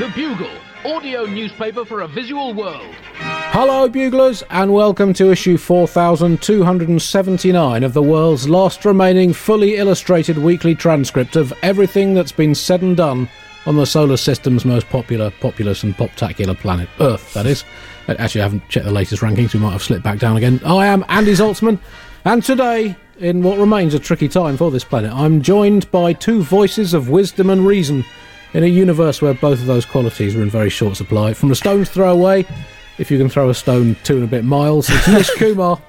The Bugle, audio newspaper for a visual world. Hello, Buglers, and welcome to issue 4279 of the world's last remaining fully illustrated weekly transcript of everything that's been said and done on the solar system's most popular, populous, and poptacular planet, Earth, that is. Uh, Actually, I haven't checked the latest rankings, we might have slipped back down again. I am Andy Zaltzman, and today, in what remains a tricky time for this planet, I'm joined by two voices of wisdom and reason in a universe where both of those qualities are in very short supply. From a stone's throw away, if you can throw a stone two and a bit miles, it's Nish Kumar.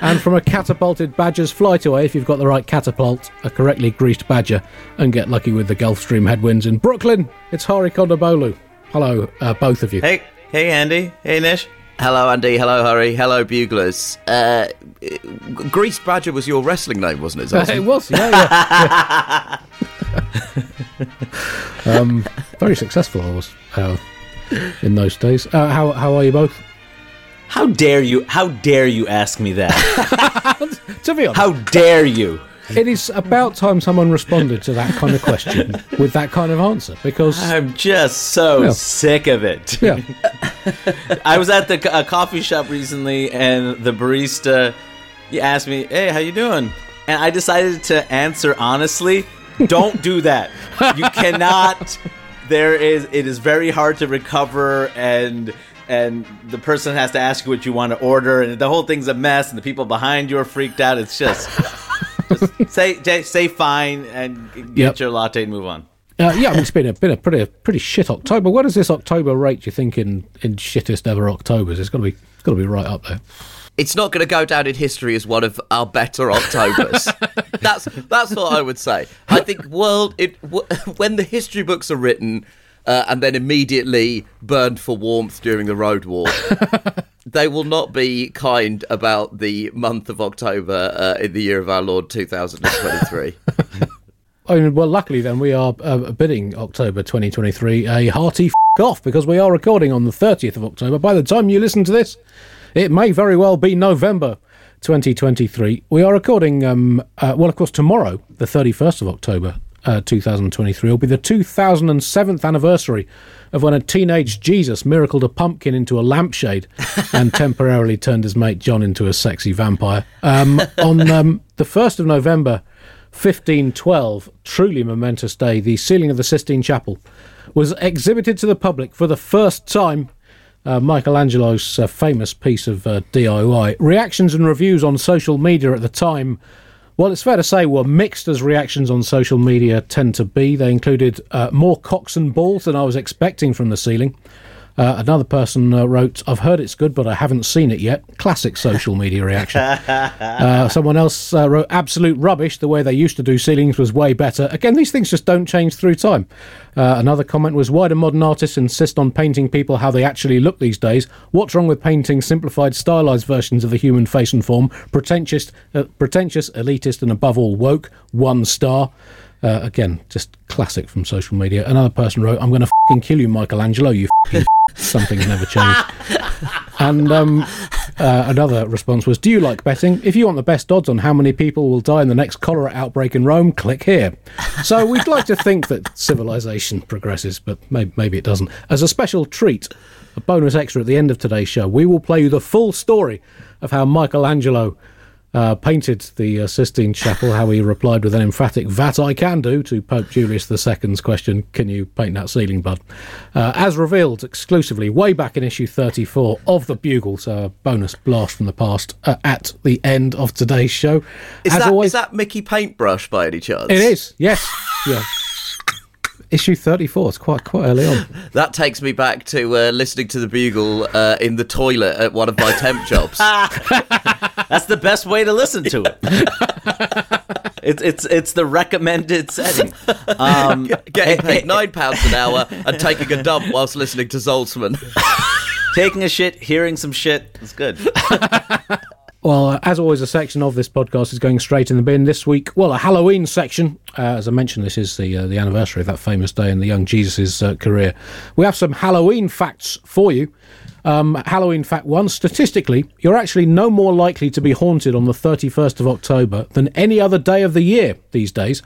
And from a catapulted badger's flight away, if you've got the right catapult, a correctly greased badger, and get lucky with the Gulf Stream headwinds in Brooklyn, it's Hari Kondabolu. Hello, uh, both of you. Hey, hey, Andy. Hey, Nish. Hello, Andy. Hello, Hari. Hello, Buglers. Uh, Grease Badger was your wrestling name, wasn't it? Uh, it was, yeah, yeah. um, very successful, I was uh, in those days. Uh, how how are you both? How dare you? How dare you ask me that? To be honest, How dare you? it is about time someone responded to that kind of question with that kind of answer because I'm just so Yeah. sick of it. yeah, I was at the a coffee shop recently, and the barista he asked me, "Hey, how you doing?" And I decided to answer honestly. Don't do that. You cannot. There is. It is very hard to recover, and and the person has to ask you what you want to order, and the whole thing's a mess, and the people behind you are freaked out. It's just. Just say say- fine and get Yep. your latte and move on. uh, yeah. I mean, it's been a been a pretty pretty shit October. Where does this October rate? You think in in shittest ever Octobers? It's got to be it's got to be right up there. It's not going to go down in history as one of our better Octobers. that's that's what I would say. I think world it when the history books are written uh, and then immediately burned for warmth during the Road War. They will not be kind about the month of October uh, in the year of our Lord 2023. I mean, well, luckily then we are uh, bidding October 2023 a hearty f- off because we are recording on the 30th of October. By the time you listen to this, it may very well be November 2023. We are recording, um, uh, well, of course, tomorrow, the 31st of October. Uh, 2023 will be the 2007th anniversary of when a teenage Jesus miracled a pumpkin into a lampshade and temporarily turned his mate John into a sexy vampire. Um, on um, the 1st of November 1512, truly momentous day, the ceiling of the Sistine Chapel was exhibited to the public for the first time. Uh, Michelangelo's uh, famous piece of uh, DIY. Reactions and reviews on social media at the time, well, it's fair to say, were mixed as reactions on social media tend to be. They included uh, more cocks and balls than I was expecting from the ceiling. Uh, another person uh, wrote, I've heard it's good, but I haven't seen it yet. Classic social media reaction. Uh, someone else uh, wrote, absolute rubbish. The way they used to do ceilings was way better. Again, these things just don't change through time. Uh, another comment was, why do modern artists insist on painting people how they actually look these days? What's wrong with painting simplified, stylized versions of the human face and form? Pretentious, uh, pretentious, elitist, and above all woke. One star. Uh, again, just classic from social media. Another person wrote, I'm going to fing kill you, Michelangelo, you fing Something's never changed. And um, uh, another response was, "Do you like betting? If you want the best odds on how many people will die in the next cholera outbreak in Rome, click here." So we'd like to think that civilization progresses, but maybe, maybe it doesn't. As a special treat, a bonus extra at the end of today's show, we will play you the full story of how Michelangelo uh, painted the uh, Sistine Chapel, how he replied with an emphatic "That I can do" to Pope Julius II's question, "Can you paint that ceiling, bud?" Uh, as revealed exclusively way back in issue 34 of the Bugle, so a bonus blast from the past uh, at the end of today's show. Is, that, always, is that Mickey Paintbrush by any chance? it is yes, yeah. Issue 34. It's quite quite early on. That takes me back to uh, listening to the Bugle uh, in the toilet at one of my temp jobs. That's the best way to listen to it. it's it's it's the recommended setting. Um, Getting paid nine pounds an hour and taking a dump whilst listening to Zaltzman. taking a shit, hearing some shit. It's good. Well, uh, as always, a section of this podcast is going straight in the bin this week. Well, a Halloween section. Uh, as I mentioned, this is the uh, the anniversary of that famous day in the young Jesus' uh, career. We have some Halloween facts for you. Um, Halloween fact one statistically, you're actually no more likely to be haunted on the 31st of October than any other day of the year these days.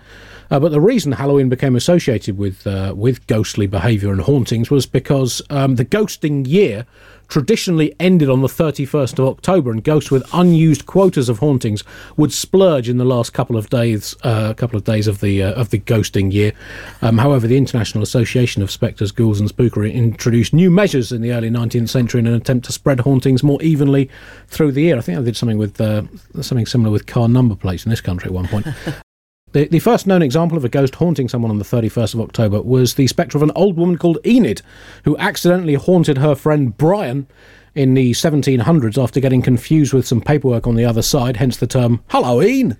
Uh, but the reason Halloween became associated with uh, with ghostly behaviour and hauntings was because um, the ghosting year traditionally ended on the 31st of October, and ghosts with unused quotas of hauntings would splurge in the last couple of days, uh, couple of days of the uh, of the ghosting year. Um, however, the International Association of Spectres, Ghouls, and Spookery introduced new measures in the early 19th century in an attempt to spread hauntings more evenly through the year. I think I did something with uh, something similar with car number plates in this country at one point. The, the first known example of a ghost haunting someone on the 31st of October was the spectre of an old woman called Enid, who accidentally haunted her friend Brian in the 1700s after getting confused with some paperwork on the other side, hence the term Halloween.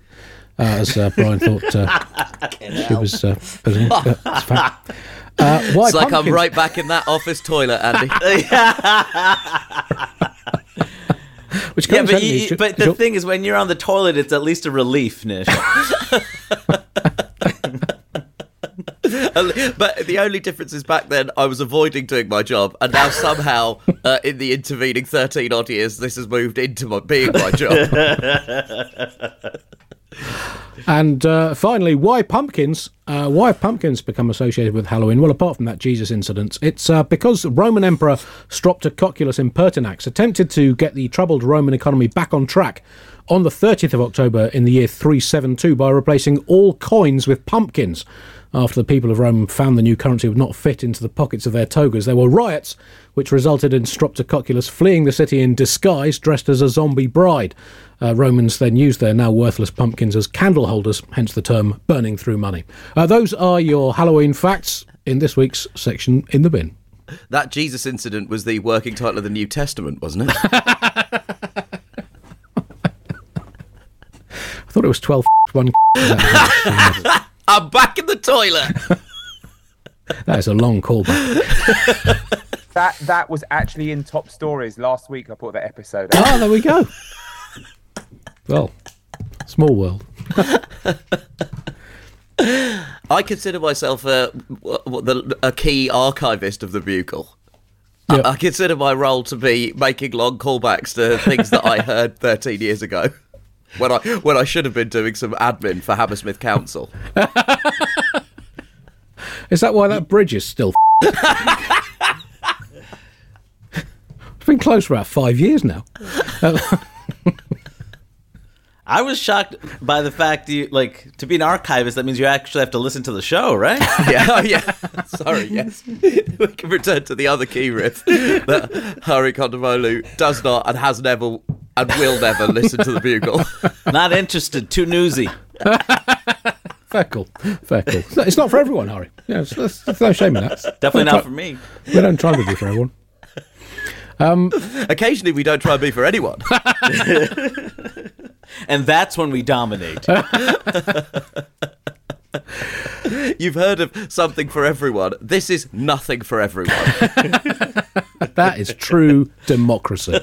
Uh, as uh, Brian thought uh, she was. Uh, uh, it's fact. Uh, why It's like I'm right back in that office toilet, Andy. Which Yeah, but, you, ju- but the thing is, when you're on the toilet, it's at least a relief, Nish. but the only difference is back then I was avoiding doing my job, and now somehow, uh, in the intervening 13 odd years, this has moved into my, being my job. And uh, finally, why pumpkins? Uh, why have pumpkins become associated with Halloween? Well, apart from that Jesus incident, it's uh, because Roman Emperor Streptococcus in Pertinax attempted to get the troubled Roman economy back on track on the 30th of October in the year 372 by replacing all coins with pumpkins. After the people of Rome found the new currency would not fit into the pockets of their togas, there were riots, which resulted in Streptococcus fleeing the city in disguise, dressed as a zombie bride. Uh, Romans then used their now worthless pumpkins as candle holders, hence the term burning through money. Uh, those are your Halloween facts in this week's section in the bin. that Jesus incident was the working title of the New Testament, wasn't it? I thought it was 12 one. I'm back in the toilet. is a long callback. That that was actually in top stories last week. I put that episode. Out. Ah, there we go. Well, small world. I consider myself a, w- w- the- a key archivist of the Bugle. I- I consider my role to be making long callbacks to things that I heard 13 years ago. When I when I should have been doing some admin for Hammersmith Council. Is that why that bridge is still? it's been closed for about five years now. I was shocked by the fact you like to be an archivist. That means you actually have to listen to the show, right? Yeah, oh yeah. Sorry, yes. we can return to the other key riff that Hari Kondabolu does not and has never and will never listen to the Bugle. Not interested. Too newsy. Fair call. Fair call. It's not, it's not for everyone, Hari. Yeah, it's, there's, there's no shame in that. Definitely not for me. We don't try to be for everyone. Um, Occasionally, we don't try and be for anyone. And that's when we dominate. You've heard of something for everyone. This is nothing for everyone. That is true democracy.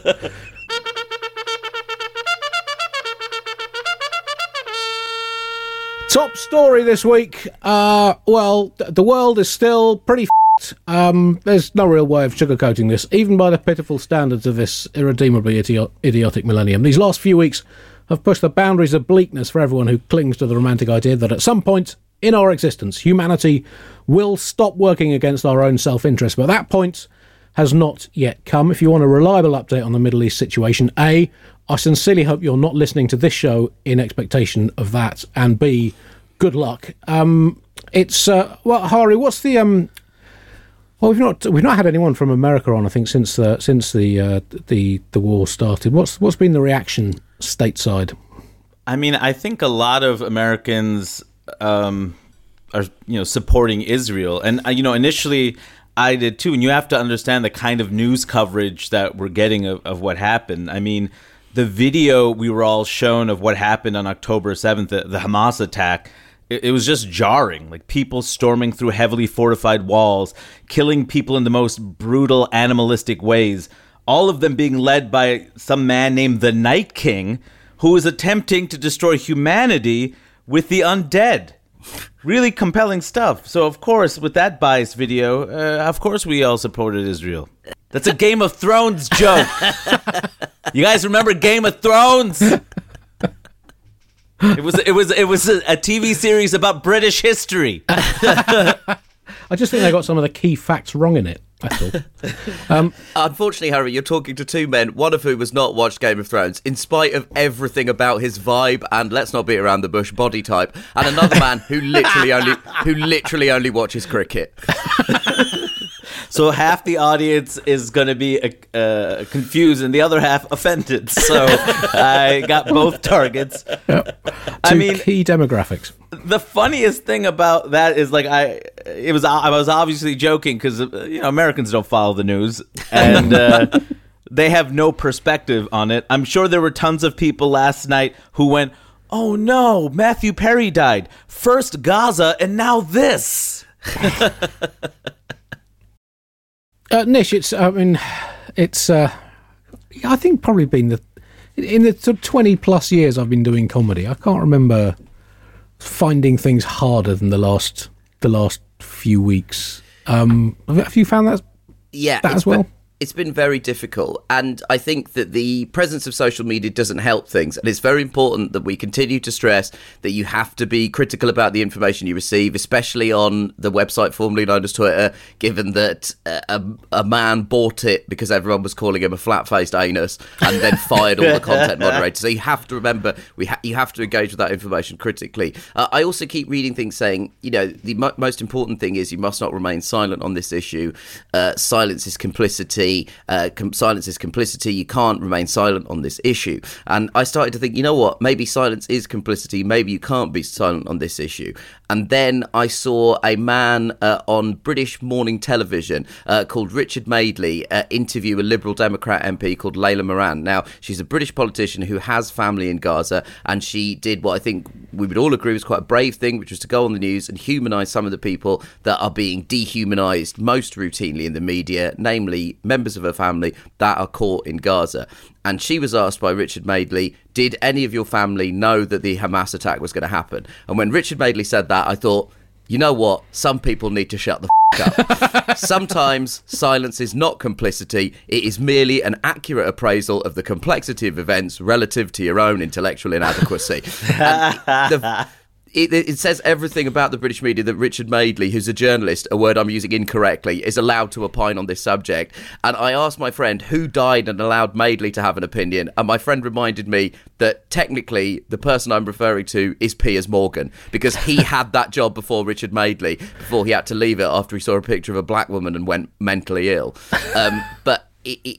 Top story this week. Uh, well, th- the world is still pretty f***ed. Um, there's no real way of sugarcoating this, even by the pitiful standards of this irredeemably idio- idiotic millennium. These last few weeks have pushed the boundaries of bleakness for everyone who clings to the romantic idea that at some point in our existence, humanity will stop working against our own self interest. But that point has not yet come. If you want a reliable update on the Middle East situation, A, I sincerely hope you're not listening to this show in expectation of that, and B, good luck. Um, it's uh, well, Hari, what's the um? Well, we've not we've not had anyone from America on. I think since the since the uh, the the war started. What's what's been the reaction stateside? I mean, I think a lot of Americans um, are, you know, supporting Israel, and uh, you know, initially I did too. And you have to understand the kind of news coverage that we're getting of, of what happened. I mean, the video we were all shown of what happened on October seventh, the, the Hamas attack. It, it was just jarring, like people storming through heavily fortified walls, killing people in the most brutal, animalistic ways. All of them being led by some man named the Night King, who is attempting to destroy humanity with the undead. Really compelling stuff. So, of course, with that biased video, uh, of course, we all supported Israel. That's a Game of Thrones joke. you guys remember Game of Thrones? It was it was it was a, a TV series about British history. I just think they got some of the key facts wrong in it. All. Um, Unfortunately, Hari, you're talking to two men, one of whom has not watched Game of Thrones, in spite of everything about his vibe and let's not beat around the bush body type, and another man who literally only who literally only watches cricket. So half the audience is going to be uh, uh, confused and the other half offended. So I got both targets. I Two mean, key demographics. the funniest thing about that is like I it was I was obviously joking because you know Americans don't follow the news and uh, they have no perspective on it. I'm sure there were tons of people last night who went, "Oh no, Matthew Perry died. First Gaza and now this." Uh, Nish, it's. I mean, it's. Uh, I think probably been the in the sort of twenty plus years I've been doing comedy. I can't remember finding things harder than the last the last few weeks. Um, have you found that? Yeah, That as well? be- it's been very difficult, and I think that the presence of social media doesn't help things. And it's very important that we continue to stress that you have to be critical about the information you receive, especially on the website formerly known as Twitter. Given that uh, a, a man bought it because everyone was calling him a flat-faced anus, and then fired all the content moderators. So you have to remember we ha- you have to engage with that information critically. Uh, I also keep reading things saying, you know, the mo- most important thing is you must not remain silent on this issue. Uh, silence is complicity. Uh, com- silence is complicity. You can't remain silent on this issue. And I started to think, you know what? Maybe silence is complicity. Maybe you can't be silent on this issue. And then I saw a man uh, on British morning television uh, called Richard Madeley uh, interview a Liberal Democrat MP called Layla Moran. Now, she's a British politician who has family in Gaza, and she did what I think we would all agree was quite a brave thing, which was to go on the news and humanise some of the people that are being dehumanised most routinely in the media, namely members of her family that are caught in Gaza. And she was asked by Richard Madeley, Did any of your family know that the Hamas attack was going to happen? And when Richard Madeley said that, I thought, you know what? Some people need to shut the f- up. Sometimes silence is not complicity, it is merely an accurate appraisal of the complexity of events relative to your own intellectual inadequacy. The- it, it says everything about the British media that Richard Madeley, who's a journalist, a word I'm using incorrectly, is allowed to opine on this subject. And I asked my friend who died and allowed Madeley to have an opinion, and my friend reminded me that technically the person I'm referring to is Piers Morgan because he had that job before Richard Madeley, before he had to leave it after he saw a picture of a black woman and went mentally ill. Um, but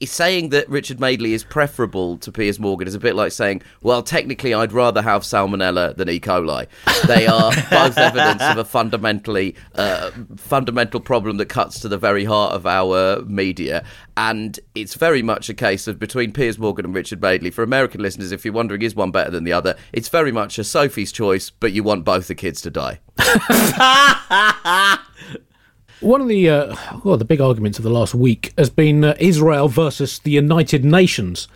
saying that Richard Madeley is preferable to Piers Morgan is a bit like saying, well, technically, I'd rather have salmonella than E. coli. They are both evidence of a fundamentally uh, fundamental problem that cuts to the very heart of our media, and it's very much a case of between Piers Morgan and Richard Madeley. For American listeners, if you're wondering, is one better than the other? It's very much a Sophie's choice, but you want both the kids to die. One of the uh, well, the big arguments of the last week has been uh, Israel versus the United Nations,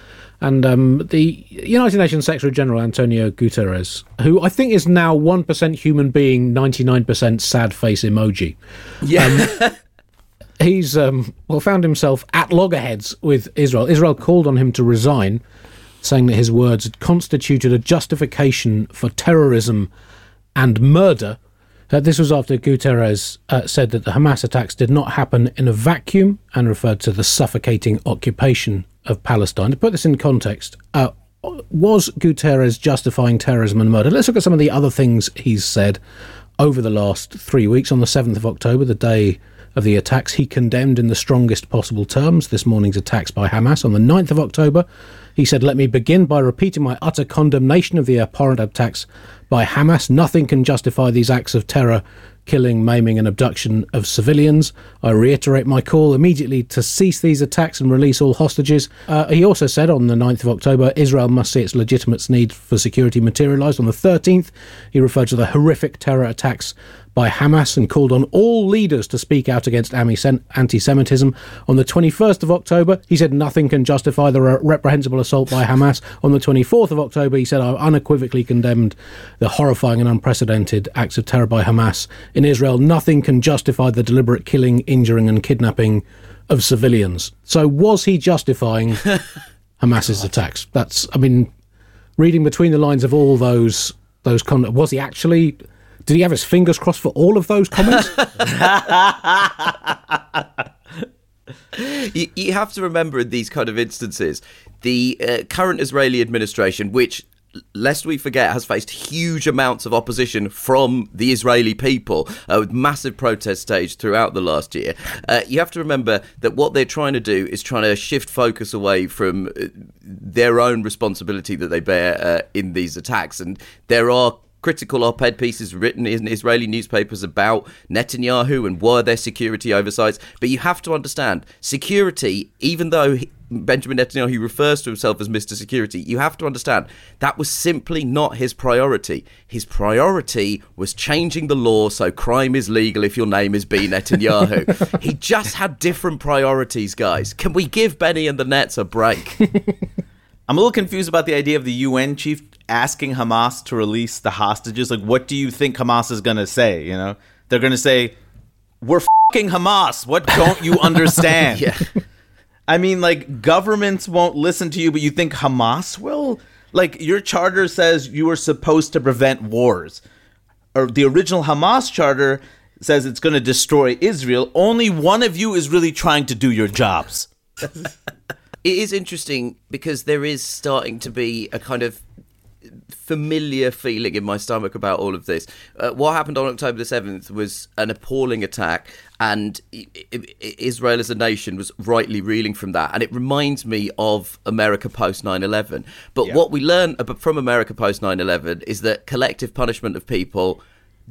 and um, the United Nations Secretary General Antonio Guterres, who I think is now one percent human being, ninety nine percent sad face emoji. Yeah. He's um, well found himself at loggerheads with Israel. Israel called on him to resign, saying that his words had constituted a justification for terrorism and murder. Uh, this was after Guterres uh, said that the Hamas attacks did not happen in a vacuum and referred to the suffocating occupation of Palestine. To put this in context, uh, was Guterres justifying terrorism and murder? Let's look at some of the other things he's said over the last three weeks. On the 7th of October, the day of the attacks, he condemned in the strongest possible terms this morning's attacks by Hamas. On the 9th of October, he said, Let me begin by repeating my utter condemnation of the abhorrent attacks by Hamas. Nothing can justify these acts of terror, killing, maiming, and abduction of civilians. I reiterate my call immediately to cease these attacks and release all hostages. Uh, he also said on the 9th of October, Israel must see its legitimate need for security materialised. On the 13th, he referred to the horrific terror attacks by Hamas and called on all leaders to speak out against anti Semitism. On the 21st of October, he said nothing can justify the reprehensible assault by Hamas. On the 24th of October, he said, I unequivocally condemned the horrifying and unprecedented acts of terror by Hamas in Israel. Nothing can justify the deliberate killing, injuring, and kidnapping of civilians. So was he justifying Hamas's attacks? That's, I mean, reading between the lines of all those those con- was he actually? Did he have his fingers crossed for all of those comments? you, you have to remember in these kind of instances, the uh, current Israeli administration, which lest we forget, has faced huge amounts of opposition from the Israeli people uh, with massive protest staged throughout the last year. Uh, you have to remember that what they're trying to do is trying to shift focus away from uh, their own responsibility that they bear uh, in these attacks. And there are critical op ed pieces written in Israeli newspapers about Netanyahu and were there security oversights. But you have to understand security, even though Benjamin Netanyahu refers to himself as Mr. Security, you have to understand that was simply not his priority. His priority was changing the law so crime is legal if your name is B. Netanyahu. he just had different priorities, guys. Can we give Benny and the Nets a break? I'm a little confused about the idea of the UN chief asking Hamas to release the hostages. Like, what do you think Hamas is going to say? You know, they're going to say, "We're fucking Hamas." What don't you understand? yeah. I mean, like, governments won't listen to you, but you think Hamas will? Like, your charter says you are supposed to prevent wars. Or the original Hamas charter says it's going to destroy Israel. Only one of you is really trying to do your jobs. it is interesting because there is starting to be a kind of familiar feeling in my stomach about all of this. Uh, what happened on October the 7th was an appalling attack, and I- I- Israel as a nation was rightly reeling from that. And it reminds me of America post 9 11. But what we learn from America post 9 11 is that collective punishment of people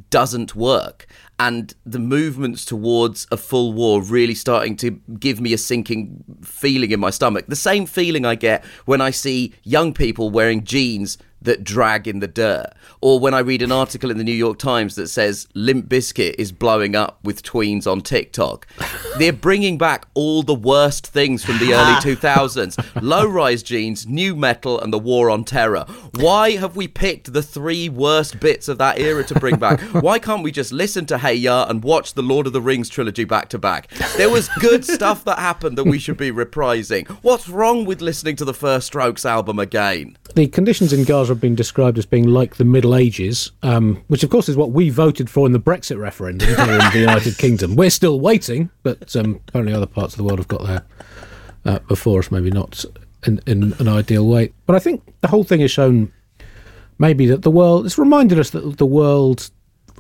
doesn't work and the movements towards a full war really starting to give me a sinking feeling in my stomach the same feeling i get when i see young people wearing jeans that drag in the dirt or when i read an article in the new york times that says Limp Bizkit is blowing up with tweens on tiktok they're bringing back all the worst things from the early 2000s low rise jeans nu metal and the war on terror why have we picked the three worst bits of that era to bring back why can't we just listen to Hey Ya and watch the Lord of the Rings trilogy back to back? There was good stuff that happened that we should be reprising. What's wrong with listening to the First Strokes album again? the conditions in Gaza have been described as being like the Middle Ages, um, which of course is what we voted for in the Brexit referendum here in the United Kingdom. We're still waiting, but um, apparently other parts of the world have got there uh, before us, maybe not in, in an ideal way. But I think the whole thing has shown maybe that the world, it's reminded us that the world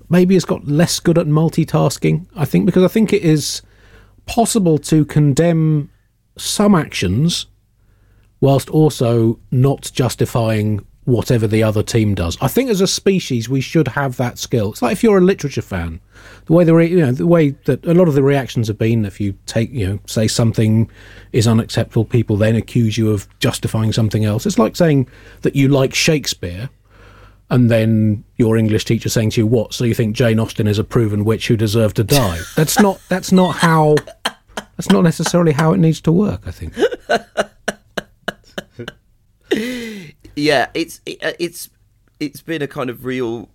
maybe has got less good at multitasking, I think, because I think it is possible to condemn some actions whilst also not justifying whatever the other team does. I think as a species we should have that skill. It's like if you're a literature fan, the way the re- you know the way that a lot of the reactions have been if you take you know say something is unacceptable people then accuse you of justifying something else. It's like saying that you like Shakespeare and then your English teacher saying to you what so you think Jane Austen is a proven witch who deserved to die. That's not that's not how that's not necessarily how it needs to work, I think. Yeah, it's it, uh, it's it's been a kind of real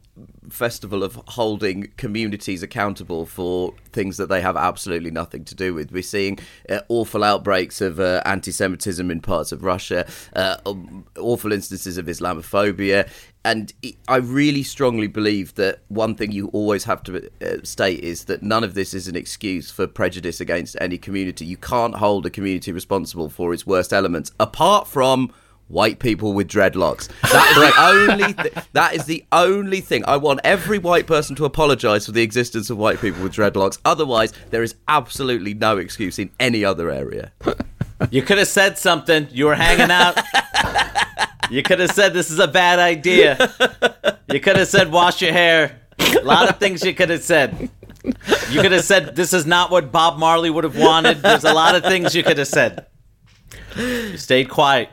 festival of holding communities accountable for things that they have absolutely nothing to do with. We're seeing uh, awful outbreaks of uh, anti-Semitism in parts of Russia, uh, um, awful instances of Islamophobia, and I really strongly believe that one thing you always have to uh, state is that none of this is an excuse for prejudice against any community. You can't hold a community responsible for its worst elements, apart from white people with dreadlocks. That is the only. Th- that is the only thing. I want every white person to apologise for the existence of white people with dreadlocks. Otherwise, there is absolutely no excuse in any other area. You could have said something. You were hanging out. You could have said this is a bad idea. You could have said wash your hair. A lot of things you could have said. You could have said this is not what Bob Marley would have wanted. There's a lot of things you could have said. You stayed quiet.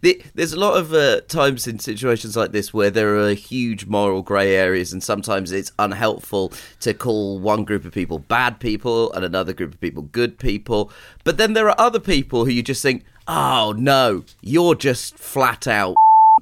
The- There's a lot of uh, times in situations like this where there are huge moral grey areas, and sometimes it's unhelpful to call one group of people bad people and another group of people good people. But then there are other people who you just think, oh no, you're just flat out.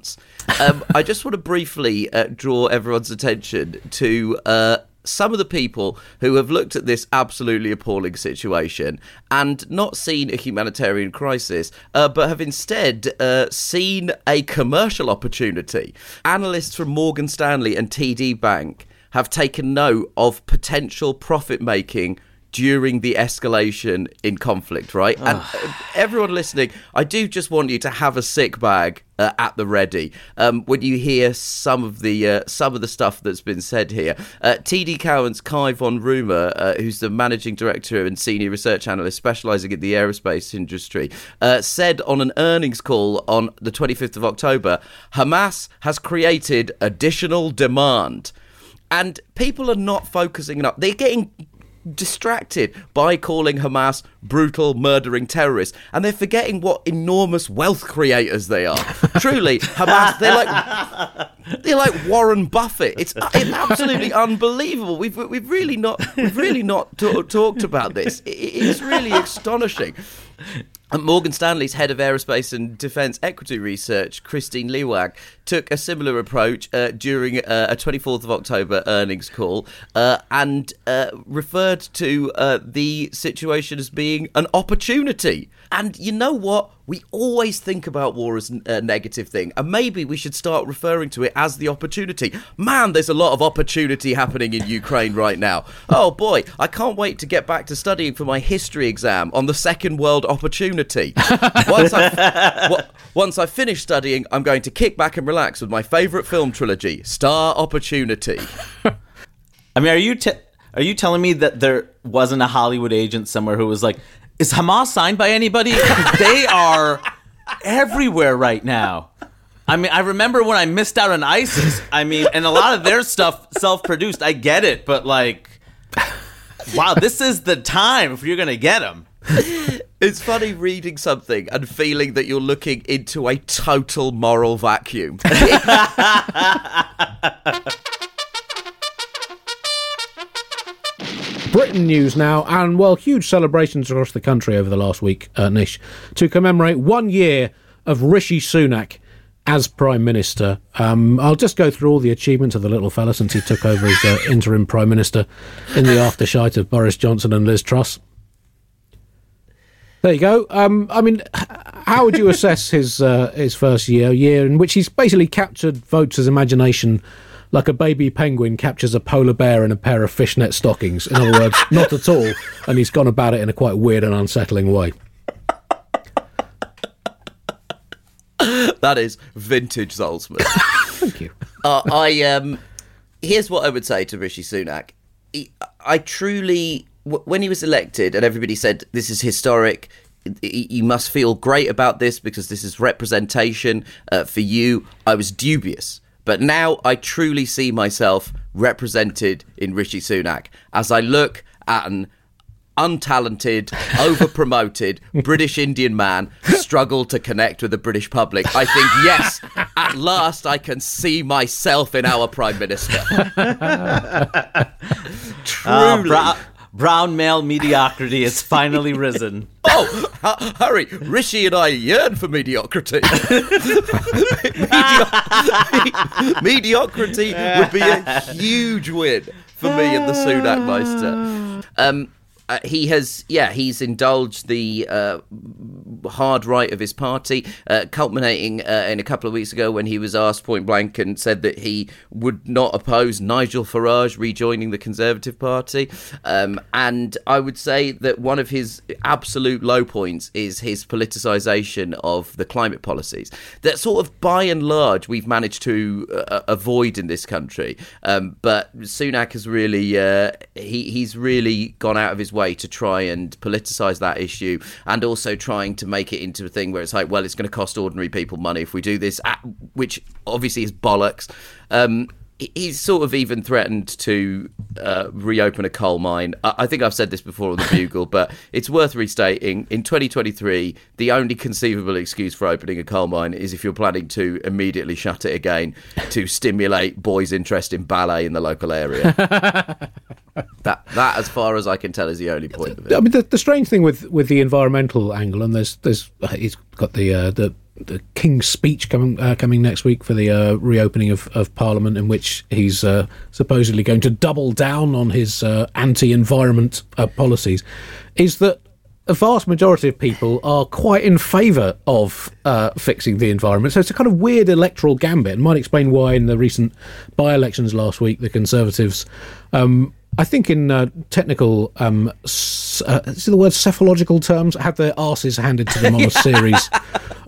um, I just want to briefly uh, draw everyone's attention to uh, some of the people who have looked at this absolutely appalling situation and not seen a humanitarian crisis, uh, but have instead uh, seen a commercial opportunity. Analysts from Morgan Stanley and TD Bank have taken note of potential profit making during the escalation in conflict, right? And uh, everyone listening, I do just want you to have a sick bag uh, at the ready um, when you hear some of the uh, some of the stuff that's been said here. Uh, TD Cowen's Kai von Rumohr, uh, who's the managing director and senior research analyst specialising in the aerospace industry, uh, said on an earnings call on the 25th of October, Hamas has created additional demand. And people are not focusing enough. They're getting distracted by calling Hamas brutal, murdering terrorists, and they're forgetting what enormous wealth creators they are. Truly, Hamas, they're like they're like Warren Buffett. It's, it's absolutely unbelievable. We've we've really not we've really not t- talked about this. It, it's really astonishing. Morgan Stanley's head of aerospace and defense equity research, Kristine Liwag, took a similar approach uh, during uh, a 24th of October earnings call uh, and uh, referred to uh, the situation as being an opportunity. And you know what? We always think about war as a negative thing, and maybe we should start referring to it as the opportunity. Man, there's a lot of opportunity happening in Ukraine right now. Oh boy, I can't wait to get back to studying for my history exam on the Second World Opportunity. once I once I finish studying, I'm going to kick back and relax with my favourite film trilogy, Star Opportunity. I mean, are you te- are you telling me that there wasn't a Hollywood agent somewhere who was like, "Is Hamas signed by anybody?" they are everywhere right now. I mean, I remember when I missed out on ISIS. I mean, and a lot of their stuff self-produced. I get it, but like, wow, this is the time if you're gonna get them. It's funny reading something and feeling that you're looking into a total moral vacuum. Britain news now, and well, huge celebrations across the country over the last week, uh, Nish, to commemorate one year of Rishi Sunak as Prime Minister. Um, I'll just go through all the achievements of the little fella since he took over as uh, interim Prime Minister in the aftershout of Boris Johnson and Liz Truss. There you go. Um, I mean, how would you assess his uh, his first year, year in which he's basically captured voters' imagination like a baby penguin captures a polar bear in a pair of fishnet stockings? In other words, not at all, and he's gone about it in a quite weird and unsettling way. that is vintage Zaltzman. Thank you. uh, I um, here's what I would say to Rishi Sunak. He, I truly, w- when he was elected, and everybody said this is historic. You must feel great about this because this is representation uh, for you. I was dubious, but now I truly see myself represented in Rishi Sunak as I look at an untalented, over-promoted British Indian man struggle to connect with the British public. I think yes, at last I can see myself in our Prime Minister. Uh, Truly. brou- brown male mediocrity has finally risen. Oh, Hari! Rishi and I yearn for mediocrity. Medio- mediocrity would be a huge win for me and the Sunak Meister. Um, uh, he has, yeah, he's indulged the uh, hard right of his party, uh, culminating uh, in a couple of weeks ago when he was asked point blank and said that he would not oppose Nigel Farage rejoining the Conservative Party. Um, and I would say that one of his absolute low points is his politicisation of the climate policies that sort of by and large we've managed to uh, avoid in this country. Um, but Sunak has really, uh, he, he's really gone out of his way to try and politicise that issue and also trying to make it into a thing where it's like, well, it's going to cost ordinary people money if we do this, which obviously is bollocks. Um, He's sort of even threatened to uh, reopen a coal mine. I I think I've said this before on the Bugle, but it's worth restating. In 2023, the only conceivable excuse for opening a coal mine is if you're planning to immediately shut it again to stimulate boys' interest in ballet in the local area. that, that, as far as I can tell, is the only point of it. I mean, the, the strange thing with, with the environmental angle, and there's there's uh, he's got the uh, the the King's speech coming uh, coming next week for the uh, reopening of, of Parliament, in which he's uh, supposedly going to double down on his uh, anti-environment uh, policies, is that a vast majority of people are quite in favour of uh, fixing the environment. So it's a kind of weird electoral gambit, and might explain why in the recent by-elections last week, the Conservatives. Um, I think in technical, um, s- uh, is the word psephological terms, had their asses handed to them on a series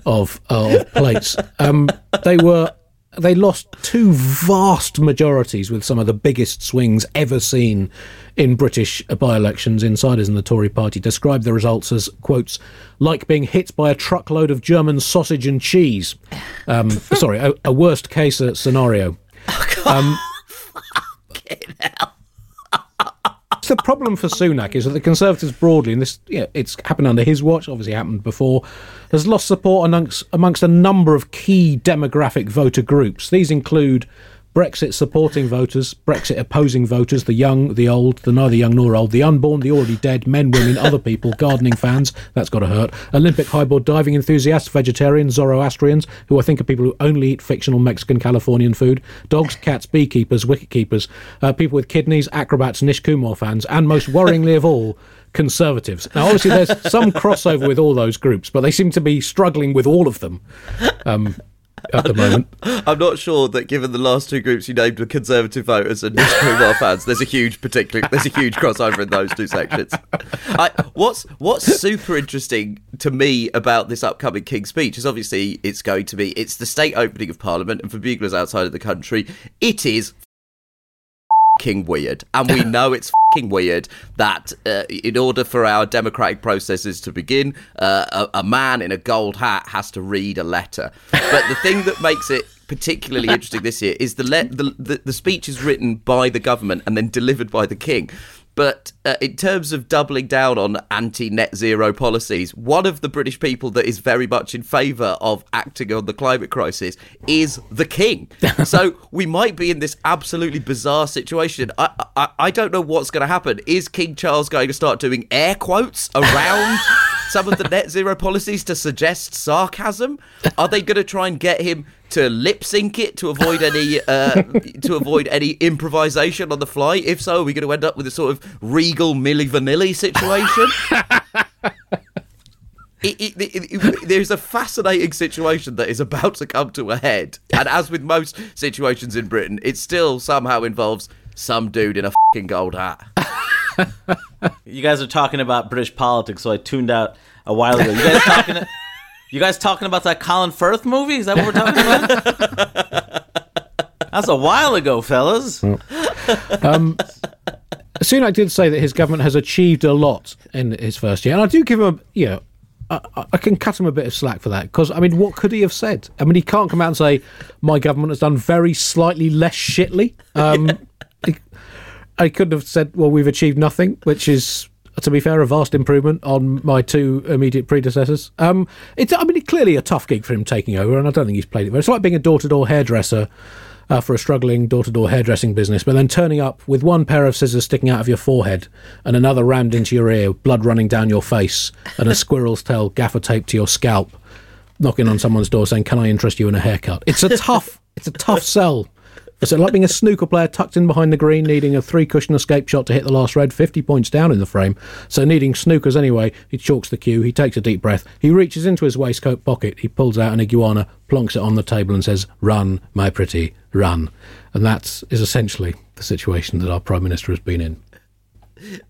of, uh, of plates. Um, they were they lost two vast majorities with some of the biggest swings ever seen in British by-elections. Insiders in the Tory party described the results as quotes like being hit by a truckload of German sausage and cheese. Um, sorry, a, a worst case scenario. Um, The problem for Sunak is that the Conservatives broadly, and this yeah, it's happened under his watch, obviously happened before, has lost support amongst amongst a number of key demographic voter groups. These include Brexit supporting voters, Brexit opposing voters, the young, the old, the neither young nor old, the unborn, the already dead, men, women, other people, gardening fans, that's got to hurt, Olympic highboard diving enthusiasts, vegetarians, Zoroastrians, who I think are people who only eat fictional Mexican Californian food, dogs, cats, beekeepers, wicket keepers, uh, people with kidneys, acrobats, Nish Kumar fans, and most worryingly of all, conservatives. Now, obviously, there's some crossover with all those groups, but they seem to be struggling with all of them. Um, at the moment. I'm not sure that given the last two groups you named were conservative voters and Nish Kumar fans, there's a huge particular there's a huge crossover in those two sections. I, what's what's super interesting to me about this upcoming King's speech is obviously it's going to be it's the state opening of Parliament and for buglers outside of the country, it is fucking weird, and we know it's fucking weird that uh, in order for our democratic processes to begin, uh, a, a man in a gold hat has to read a letter. But the thing that makes it particularly interesting this year is the, le- the, the the speech is written by the government and then delivered by the king. But uh, in terms of doubling down on anti net zero policies, one of the British people that is very much in favour of acting on the climate crisis is the king. so we might be in this absolutely bizarre situation. I, I, I don't know what's going to happen. Is King Charles going to start doing air quotes around some of the net zero policies to suggest sarcasm? Are they going to try and get him to lip sync it to avoid any uh, to avoid any improvisation on the fly? If so, are we going to end up with a sort of regal Milli Vanilli situation? It, it, it, there's a fascinating situation that is about to come to a head, and as with most situations in Britain, it still somehow involves some dude in a fucking gold hat. You guys are talking about British politics, so I tuned out a while ago. You guys talking? you guys talking about that Colin Firth movie? Is that what we're talking about? That's a while ago, fellas. Sunak did say that his government has achieved a lot in his first year, and I do give him, a, you know, I, I- I can cut him a bit of slack for that because I mean, what could he have said? I mean, he can't come out and say my government has done very slightly less shitly. Um, he, I couldn't have said, well, we've achieved nothing, which is. To be fair, a vast improvement on my two immediate predecessors. Um, it's, I mean, clearly a tough gig for him taking over, and I don't think he's played it very. It's like being a door-to-door hairdresser uh, for a struggling door to door hairdressing business, but then turning up with one pair of scissors sticking out of your forehead and another rammed into your ear, blood running down your face, and a squirrel's tail gaffer taped to your scalp, knocking on someone's door saying, Can I interest you in a haircut? It's a tough, it's a tough sell. It's like being a snooker player tucked in behind the green, needing a three cushion escape shot to hit the last red, 50 points down in the frame. So, needing snookers anyway, he chalks the cue, he takes a deep breath, he reaches into his waistcoat pocket, he pulls out an iguana, plonks it on the table, and says, Run, my pretty, run. And that is essentially the situation that our Prime Minister has been in.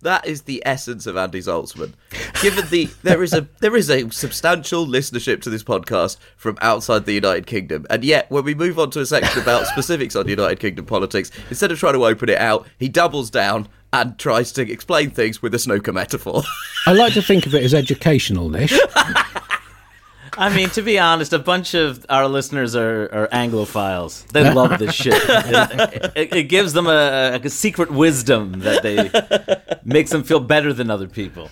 That is the essence of Andy Zaltzman. Given the there is a there is a substantial listenership to this podcast from outside the United Kingdom, and yet when we move on to a section about specifics on United Kingdom politics, instead of trying to open it out, he doubles down and tries to explain things with a snooker metaphor. I like to think of it as educational, Nish. I mean, to be honest, a bunch of our listeners are, are Anglophiles. They love this shit. It, it- it gives them a, a secret wisdom that they makes them feel better than other people.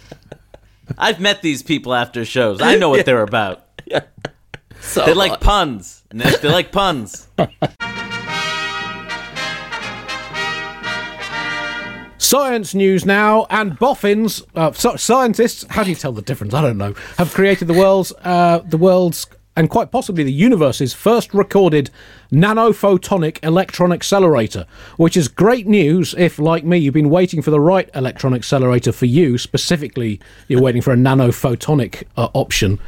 I've met these people after shows. I know what they're about. So They like puns. Nick. They like puns. Science news now, and boffins, uh, so- scientists, how do you tell the difference? I don't know, have created the world's uh, the world's and quite possibly the universe's first recorded nanophotonic electron accelerator, which is great news if, like me, you've been waiting for the right electron accelerator for you. Specifically, you're waiting for a nanophotonic uh, option.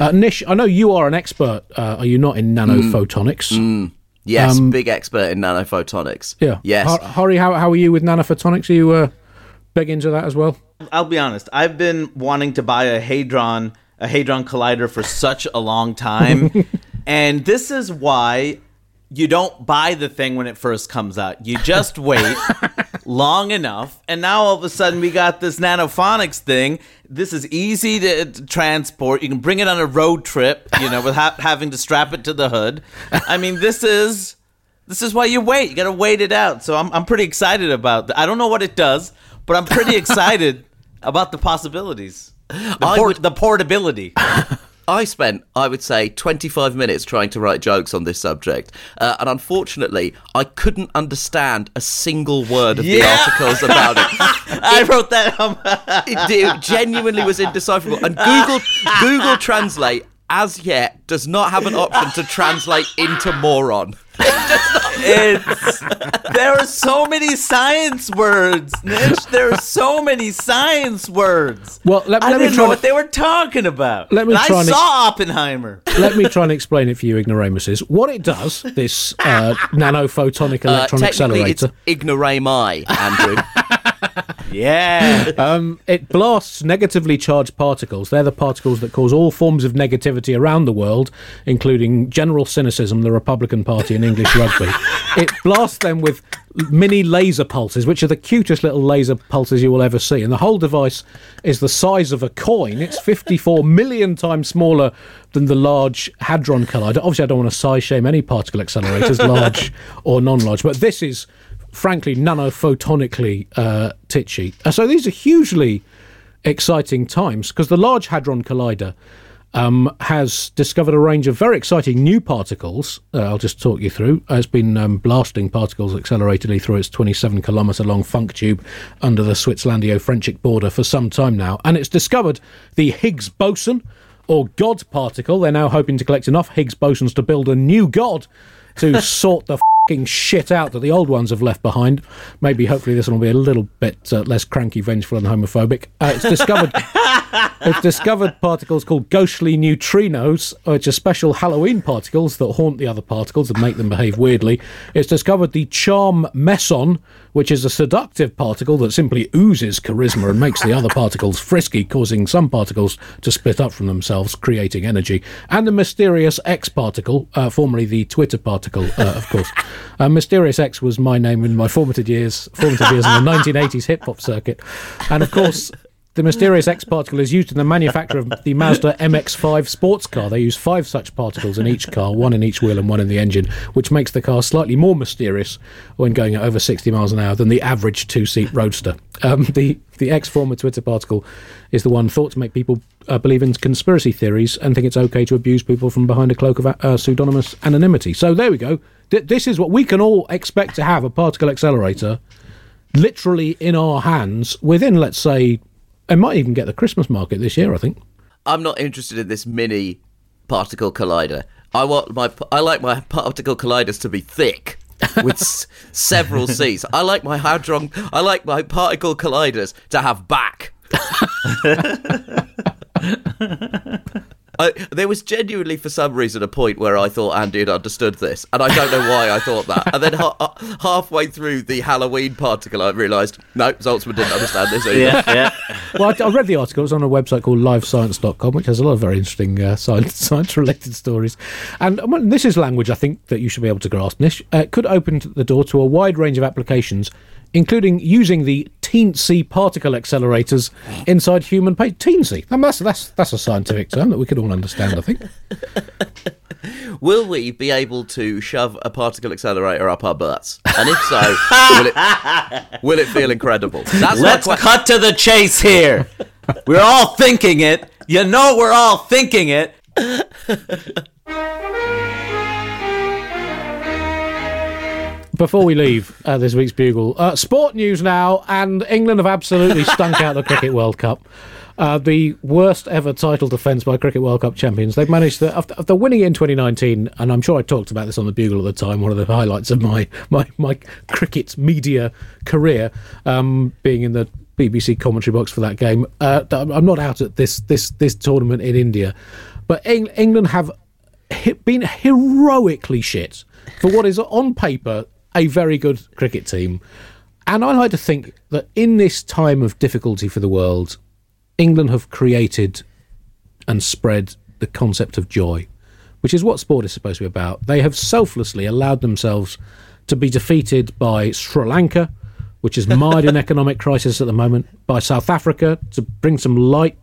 Uh, Nish, I know you are an expert, uh, are you not, in nanophotonics? Yes, big expert in nanophotonics. Um, Yeah. Yes. Har- Hari, how, how are you with nanophotonics? Are you uh, big into that as well? I'll be honest. I've been wanting to buy a Hadron, a Hadron Collider for such a long time, and this is why you don't buy the thing when it first comes out. You just wait long enough, and now all of a sudden we got this nanophonics thing. This is easy to, to transport. You can bring it on a road trip, you know, without having to strap it to the hood. I mean, this is this is why you wait. You got to wait it out. So I'm I'm pretty excited about. That. I don't know what it does, but I'm pretty excited about the possibilities. The, port- would- the portability. I spent, I would say, 25 minutes trying to write jokes on this subject. Uh, and unfortunately, I couldn't understand a single word of the articles about it. I wrote that. Um, it, it genuinely was indecipherable. And Google Google Translate, as yet, does not have an option to translate into moron. It's there are so many science words, Nish. There are so many science words. Well, let- I let didn't try know to- what they were talking about. Let me And try I and saw Oppenheimer. Let me try and explain it for you ignoramuses. What it does, this uh, nanophotonic Uh, electron technically, accelerator, it's ignorami, Andrew. Yeah. um, it blasts negatively charged particles. They're the particles that cause all forms of negativity around the world, including general cynicism, the Republican Party, and English rugby. It blasts them with mini laser pulses, which are the cutest little laser pulses you will ever see. And the whole device is the size of a coin. It's 54 million times smaller than the Large Hadron Collider. Obviously, I don't want to size shame any particle accelerators, large or non large, but this is frankly nanophotonically uh, titchy. Uh, so these are hugely exciting times because the Large Hadron Collider um, has discovered a range of very exciting new particles. Uh, I'll just talk you through. Uh, It's been um, blasting particles acceleratedly through its 27 kilometre long funk tube under the Switzerlandio Frenchic border for some time now. And it's discovered the Higgs boson, or God particle. They're now hoping to collect enough Higgs bosons to build a new God to sort the fing shit out that the old ones have left behind. Maybe, hopefully, this one will be a little bit uh, less cranky, vengeful, and homophobic. Uh, it's discovered. It's discovered particles called ghostly neutrinos, which are special Halloween particles that haunt the other particles and make them behave weirdly. It's discovered the charm meson, which is a seductive particle that simply oozes charisma and makes the other particles frisky, causing some particles to split up from themselves, creating energy. And the mysterious X particle, uh, formerly the Twitter particle, uh, of course. Uh, mysterious X was my name in my formative years, formative years in the 1980s hip hop circuit, and of course. The mysterious X particle is used in the manufacture of the Mazda MX5 sports car. They use five such particles in each car, one in each wheel and one in the engine, which makes the car slightly more mysterious when going at over 60 miles an hour than the average two-seat roadster. Um, the the X former Twitter particle is the one thought to make people uh, believe in conspiracy theories and think it's okay to abuse people from behind a cloak of uh, pseudonymous anonymity. So there we go. Th- this is what we can all expect to have a particle accelerator literally in our hands within, let's say, it might even get the Christmas market this year. I think. I'm not interested in this mini particle collider. I want my I like my particle colliders to be thick with s- several C's. I like my hadron. I like my particle colliders to have back. I, there was genuinely, for some reason, a point where I thought Andy had understood this, and I don't know why I thought that. And then ha- halfway through the Halloween particle, I realised no, Zaltzman didn't understand this either. yeah, yeah. Well, I, I read the article. It's on a website called LiveScience.com, which has a lot of very interesting uh, science science-related stories. And um, well, this is language I think that you should be able to grasp. Nish uh, could open the door to a wide range of applications, including using the teensy particle accelerators inside human pa Teensy. I mean, that's that's that's a scientific term that we could all understand. I think. Will we be able to shove a particle accelerator up our butts? And if so, will it, will it feel incredible? That's Let's que- cut to the chase here. We're all thinking it. You know we're all thinking it. before we leave uh, this week's bugle, uh, sport news now, and England have absolutely stunk out the Cricket World Cup. Uh, the worst ever title defence by Cricket World Cup champions. They've managed to, after, after winning it in 2019, and I'm sure I talked about this on the Bugle at the time, one of the highlights of my, my, my cricket media career, um, being in the BBC commentary box for that game. Uh, I'm not out at this, this, this tournament in India, but Eng- England have been heroically shit for what is on paper a very good cricket team. And I like to think that in this time of difficulty for the world, England have created and spread the concept of joy, which is what sport is supposed to be about. They have selflessly allowed themselves to be defeated by Sri Lanka, which is mired in economic crisis at the moment, by South Africa to bring some light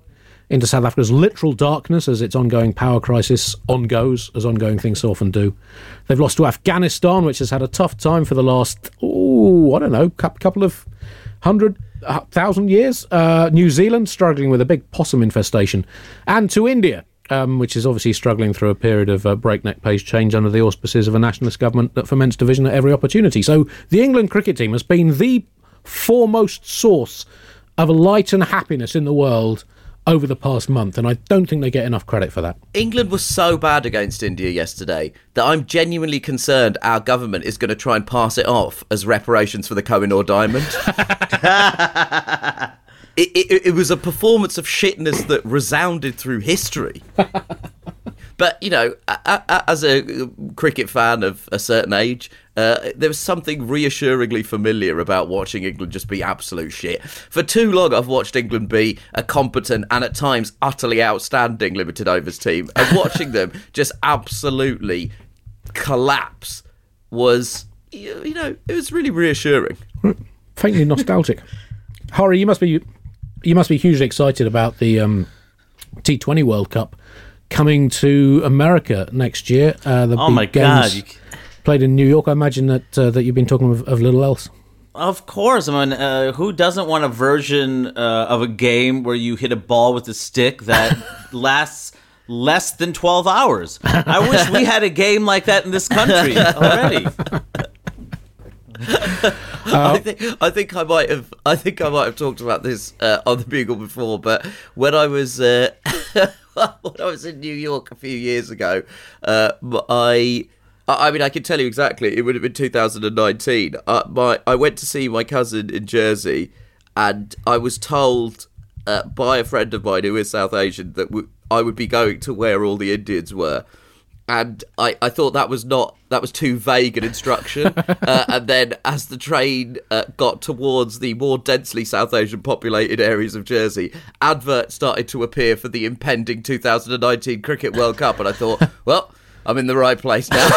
into South Africa's literal darkness as its ongoing power crisis on goes, as ongoing things so often do. They've lost to Afghanistan, which has had a tough time for the last, oh, I don't know, couple of hundred uh, years. Uh, New Zealand struggling with a big possum infestation, and to India. Um, which is obviously struggling through a period of uh, breakneck pace change under the auspices of a nationalist government that foments division at every opportunity. So the England cricket team has been the foremost source of light and happiness in the world over the past month, and I don't think they get enough credit for that. England was so bad against India yesterday that I'm genuinely concerned our government is going to try and pass it off as reparations for the Kohinoor diamond. it, it, it was a performance of shitness that resounded through history. But you know, as a cricket fan of a certain age, uh, there was something reassuringly familiar about watching England just be absolute shit. For too long, I've watched England be a competent and at times utterly outstanding limited overs team, and watching them just absolutely collapse was, you you know, it was really reassuring. Faintly nostalgic. Hari, you must be you must be hugely excited about the um, T20 World Cup coming to America next year. Uh, the Oh big my games God, you- Played in New York. I imagine that uh, that you've been talking of, of little else. Of course, I mean, uh, who doesn't want a version uh, of a game where you hit a ball with a stick that lasts less than twelve hours? I wish we had a game like that in this country already. I think I think I might have I think I might have talked about this uh, on the Bugle before, but when I was uh, when I was in New York a few years ago, uh, I. I I mean, I can tell you exactly. It would have been 2019. Uh, my, I went to see my cousin in Jersey, and I was told uh, by a friend of mine who is South Asian that w- I would be going to where all the Indians were and I, I thought that was not that was too vague an instruction. uh, and then as the train uh, got towards the more densely South Asian populated areas of Jersey, adverts started to appear for the impending 2019 Cricket World Cup, and I thought, well. I'm in the right place now.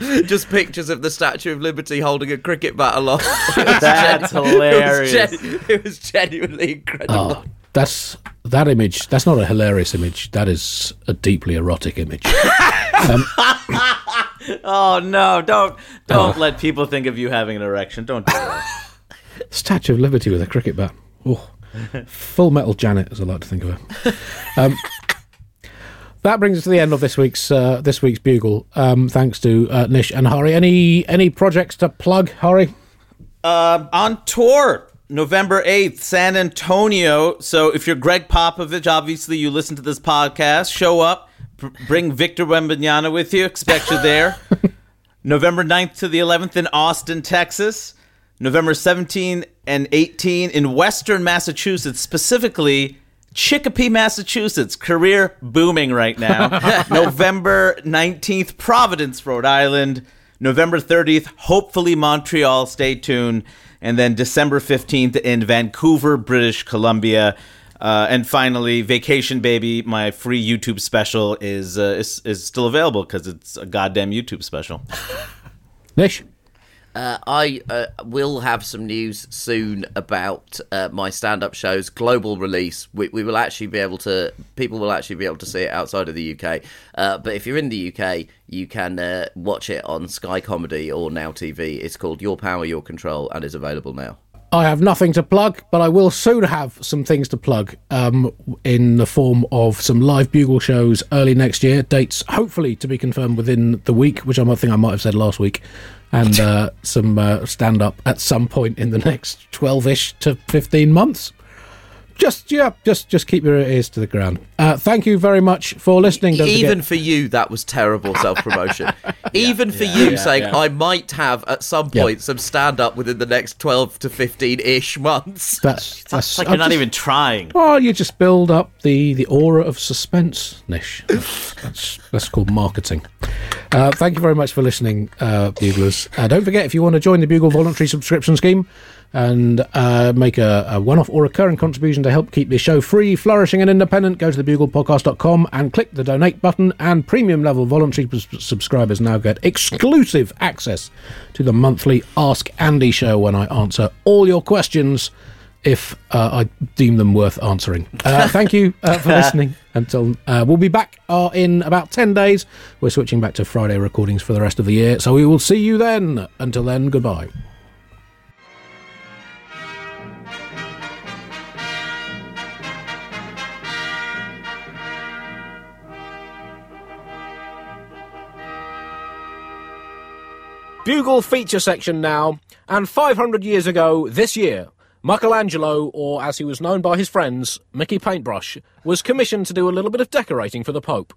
Just pictures of the Statue of Liberty holding a cricket bat aloft. That's genu- hilarious. It was, gen- it was genuinely incredible. Oh, that's that image. That's not a hilarious image. That is a deeply erotic image. Um, oh no! Don't don't ah. let people think of you having an erection. Don't do that. Statue of Liberty with a cricket bat. Oh, full metal Janet, as I like to think of her. Um, that brings us to the end of this week's uh, this week's bugle. Um, thanks to uh, Nish and Hari. Any any projects to plug, Hari? on tour November 8th, San Antonio. So if you're Gregg Popovich, obviously you listen to this podcast, show up, br- bring Victor Wembanyama with you, expect you there. November 9th to the 11th in Austin, Texas. November 17 and 18 in Western Massachusetts, specifically Chicopee, Massachusetts. Career booming right now. November 19th, Providence, Rhode Island. November 30th, hopefully Montreal. Stay tuned. And then December 15th in Vancouver, British Columbia. Uh, and finally, Vacation Baby, my free YouTube special, is uh, is, is still available because it's a goddamn YouTube special. Nish? Uh, I uh, will have some news soon about uh, my stand-up show's global release. We, we will actually be able to, people will actually be able to see it outside of the UK. Uh, but if you're in the UK, you can uh, watch it on Sky Comedy or Now TV. It's called Your Power, Your Control, and is available now. I have nothing to plug, but I will soon have some things to plug um, in the form of some live bugle shows early next year. Dates hopefully to be confirmed within the week, which I think I might have said last week, and uh, some uh, stand up at some point in the next 12 ish to 15 months. Just yeah, just just keep your ears to the ground. Uh, thank you very much for listening. Don't Even forget- for you, that was terrible self promotion. Even for you, saying yeah. I might have at some Yeah. point some stand up within the next twelve to fifteen ish months. that's It's that's like I you're not even trying. Well, you just build up the, the aura of suspense, Nish. That's, that's, that's called marketing. Uh, thank you very much for listening, uh, Buglers. Uh, don't forget, if you want to join the Bugle voluntary subscription scheme and uh, make a, a one off or recurring contribution to help keep this show free, flourishing, and independent, go to thebuglepodcast.com and click the donate button. And premium level voluntary subscribers now get exclusive access to the monthly Ask Andy show when I answer all your questions if uh, I deem them worth answering. Uh, thank you uh, for listening. Until uh, we'll be back uh, in about 10 days. We're switching back to Friday recordings for the rest of the year. So we will see you then. Until then, goodbye. Bugle feature section now. And 500 years ago, this year, Michelangelo, or as he was known by his friends, Mickey Paintbrush, was commissioned to do a little bit of decorating for the Pope.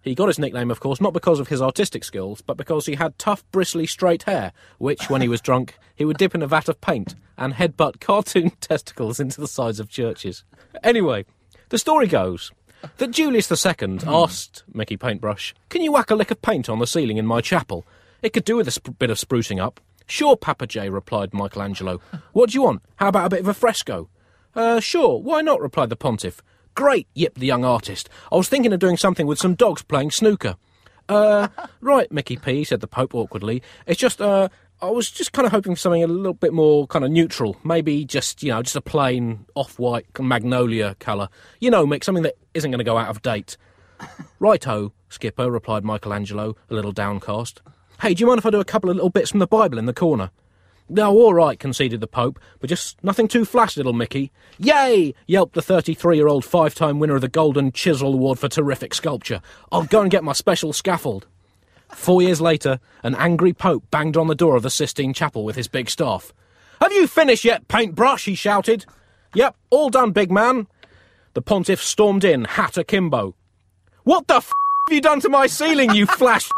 He got his nickname, of course, not because of his artistic skills, but because he had tough, bristly, straight hair, which, when he was drunk, he would dip in a vat of paint and headbutt cartoon testicles into the sides of churches. Anyway, the story goes that Julius II asked Mickey Paintbrush, Can you whack a lick of paint on the ceiling in my chapel? It could do with a sp- bit of sprucing up. Sure, Papa J, replied Michelangelo. What do you want? How about a bit of a fresco? Uh, sure, why not? replied the pontiff. Great, yipped the young artist. I was thinking of doing something with some dogs playing snooker. Uh, right, Mickey P, said the Pope awkwardly. It's just, uh, I was just kind of hoping for something a little bit more kind of neutral. Maybe just, you know, just a plain off-white magnolia colour. You know, Mick, something that isn't going to go out of date. Righto, Skipper, replied Michelangelo, a little downcast. Hey, do you mind if I do a couple of little bits from the Bible in the corner? No, all right, conceded the Pope, but just nothing too flash, little Mickey. Yay! yelped the 33 year old five time winner of the Golden Chisel Award for terrific sculpture. I'll go and get my special scaffold. Four years later, an angry Pope banged on the door of the Sistine Chapel with his big staff. Have you finished yet, paintbrush? he shouted. Yep, all done, big man. The pontiff stormed in, hat akimbo. What the f have you done to my ceiling, you flash?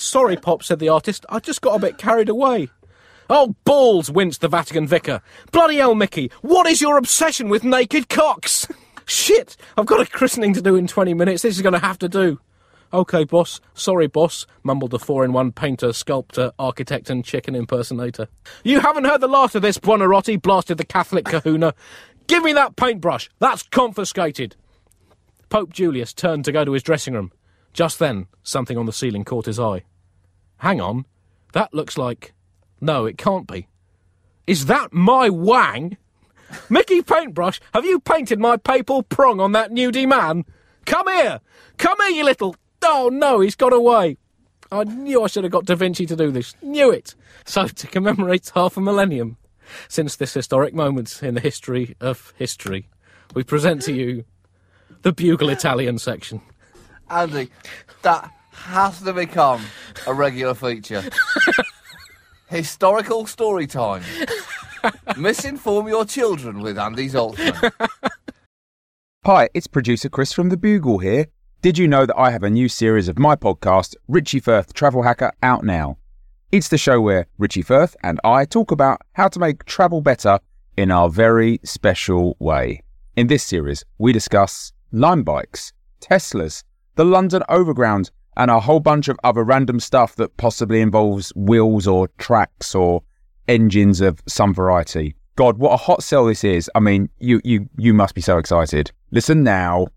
Sorry, Pop, said the artist. I just got a bit carried away. Oh, balls, winced the Vatican vicar. Bloody hell, Mickey, what is your obsession with naked cocks? Shit, I've got a christening to do in 20 minutes. This is going to have to do. OK, boss. Sorry, boss, mumbled the four in one painter, sculptor, architect, and chicken impersonator. You haven't heard the last of this, Buonarroti, blasted the Catholic kahuna. Give me that paintbrush. That's confiscated. Pope Julius turned to go to his dressing room. Just then, something on the ceiling caught his eye. Hang on, that looks like. No, it can't be. Is that my wang? Mickey Paintbrush, have you painted my papal prong on that nudie man? Come here! Come here, you little. Oh no, he's got away. I knew I should have got Da Vinci to do this. Knew it. So, to commemorate half a millennium since this historic moment in the history of history, we present to you the Bugle Italian section. Andy, that has to become a regular feature. Historical story time. Misinform your children with Andy Zaltzman. Hi, it's producer Chris from The Bugle here. Did you know that I have a new series of my podcast, Richie Firth Travel Hacker, out now? It's the show where Richie Firth and I talk about how to make travel better in our very special way. In this series, we discuss Lime bikes, Teslas, the London Overground, and a whole bunch of other random stuff that possibly involves wheels or tracks or engines of some variety. God, what a hot sell this is. I mean, you you you must be so excited. Listen now.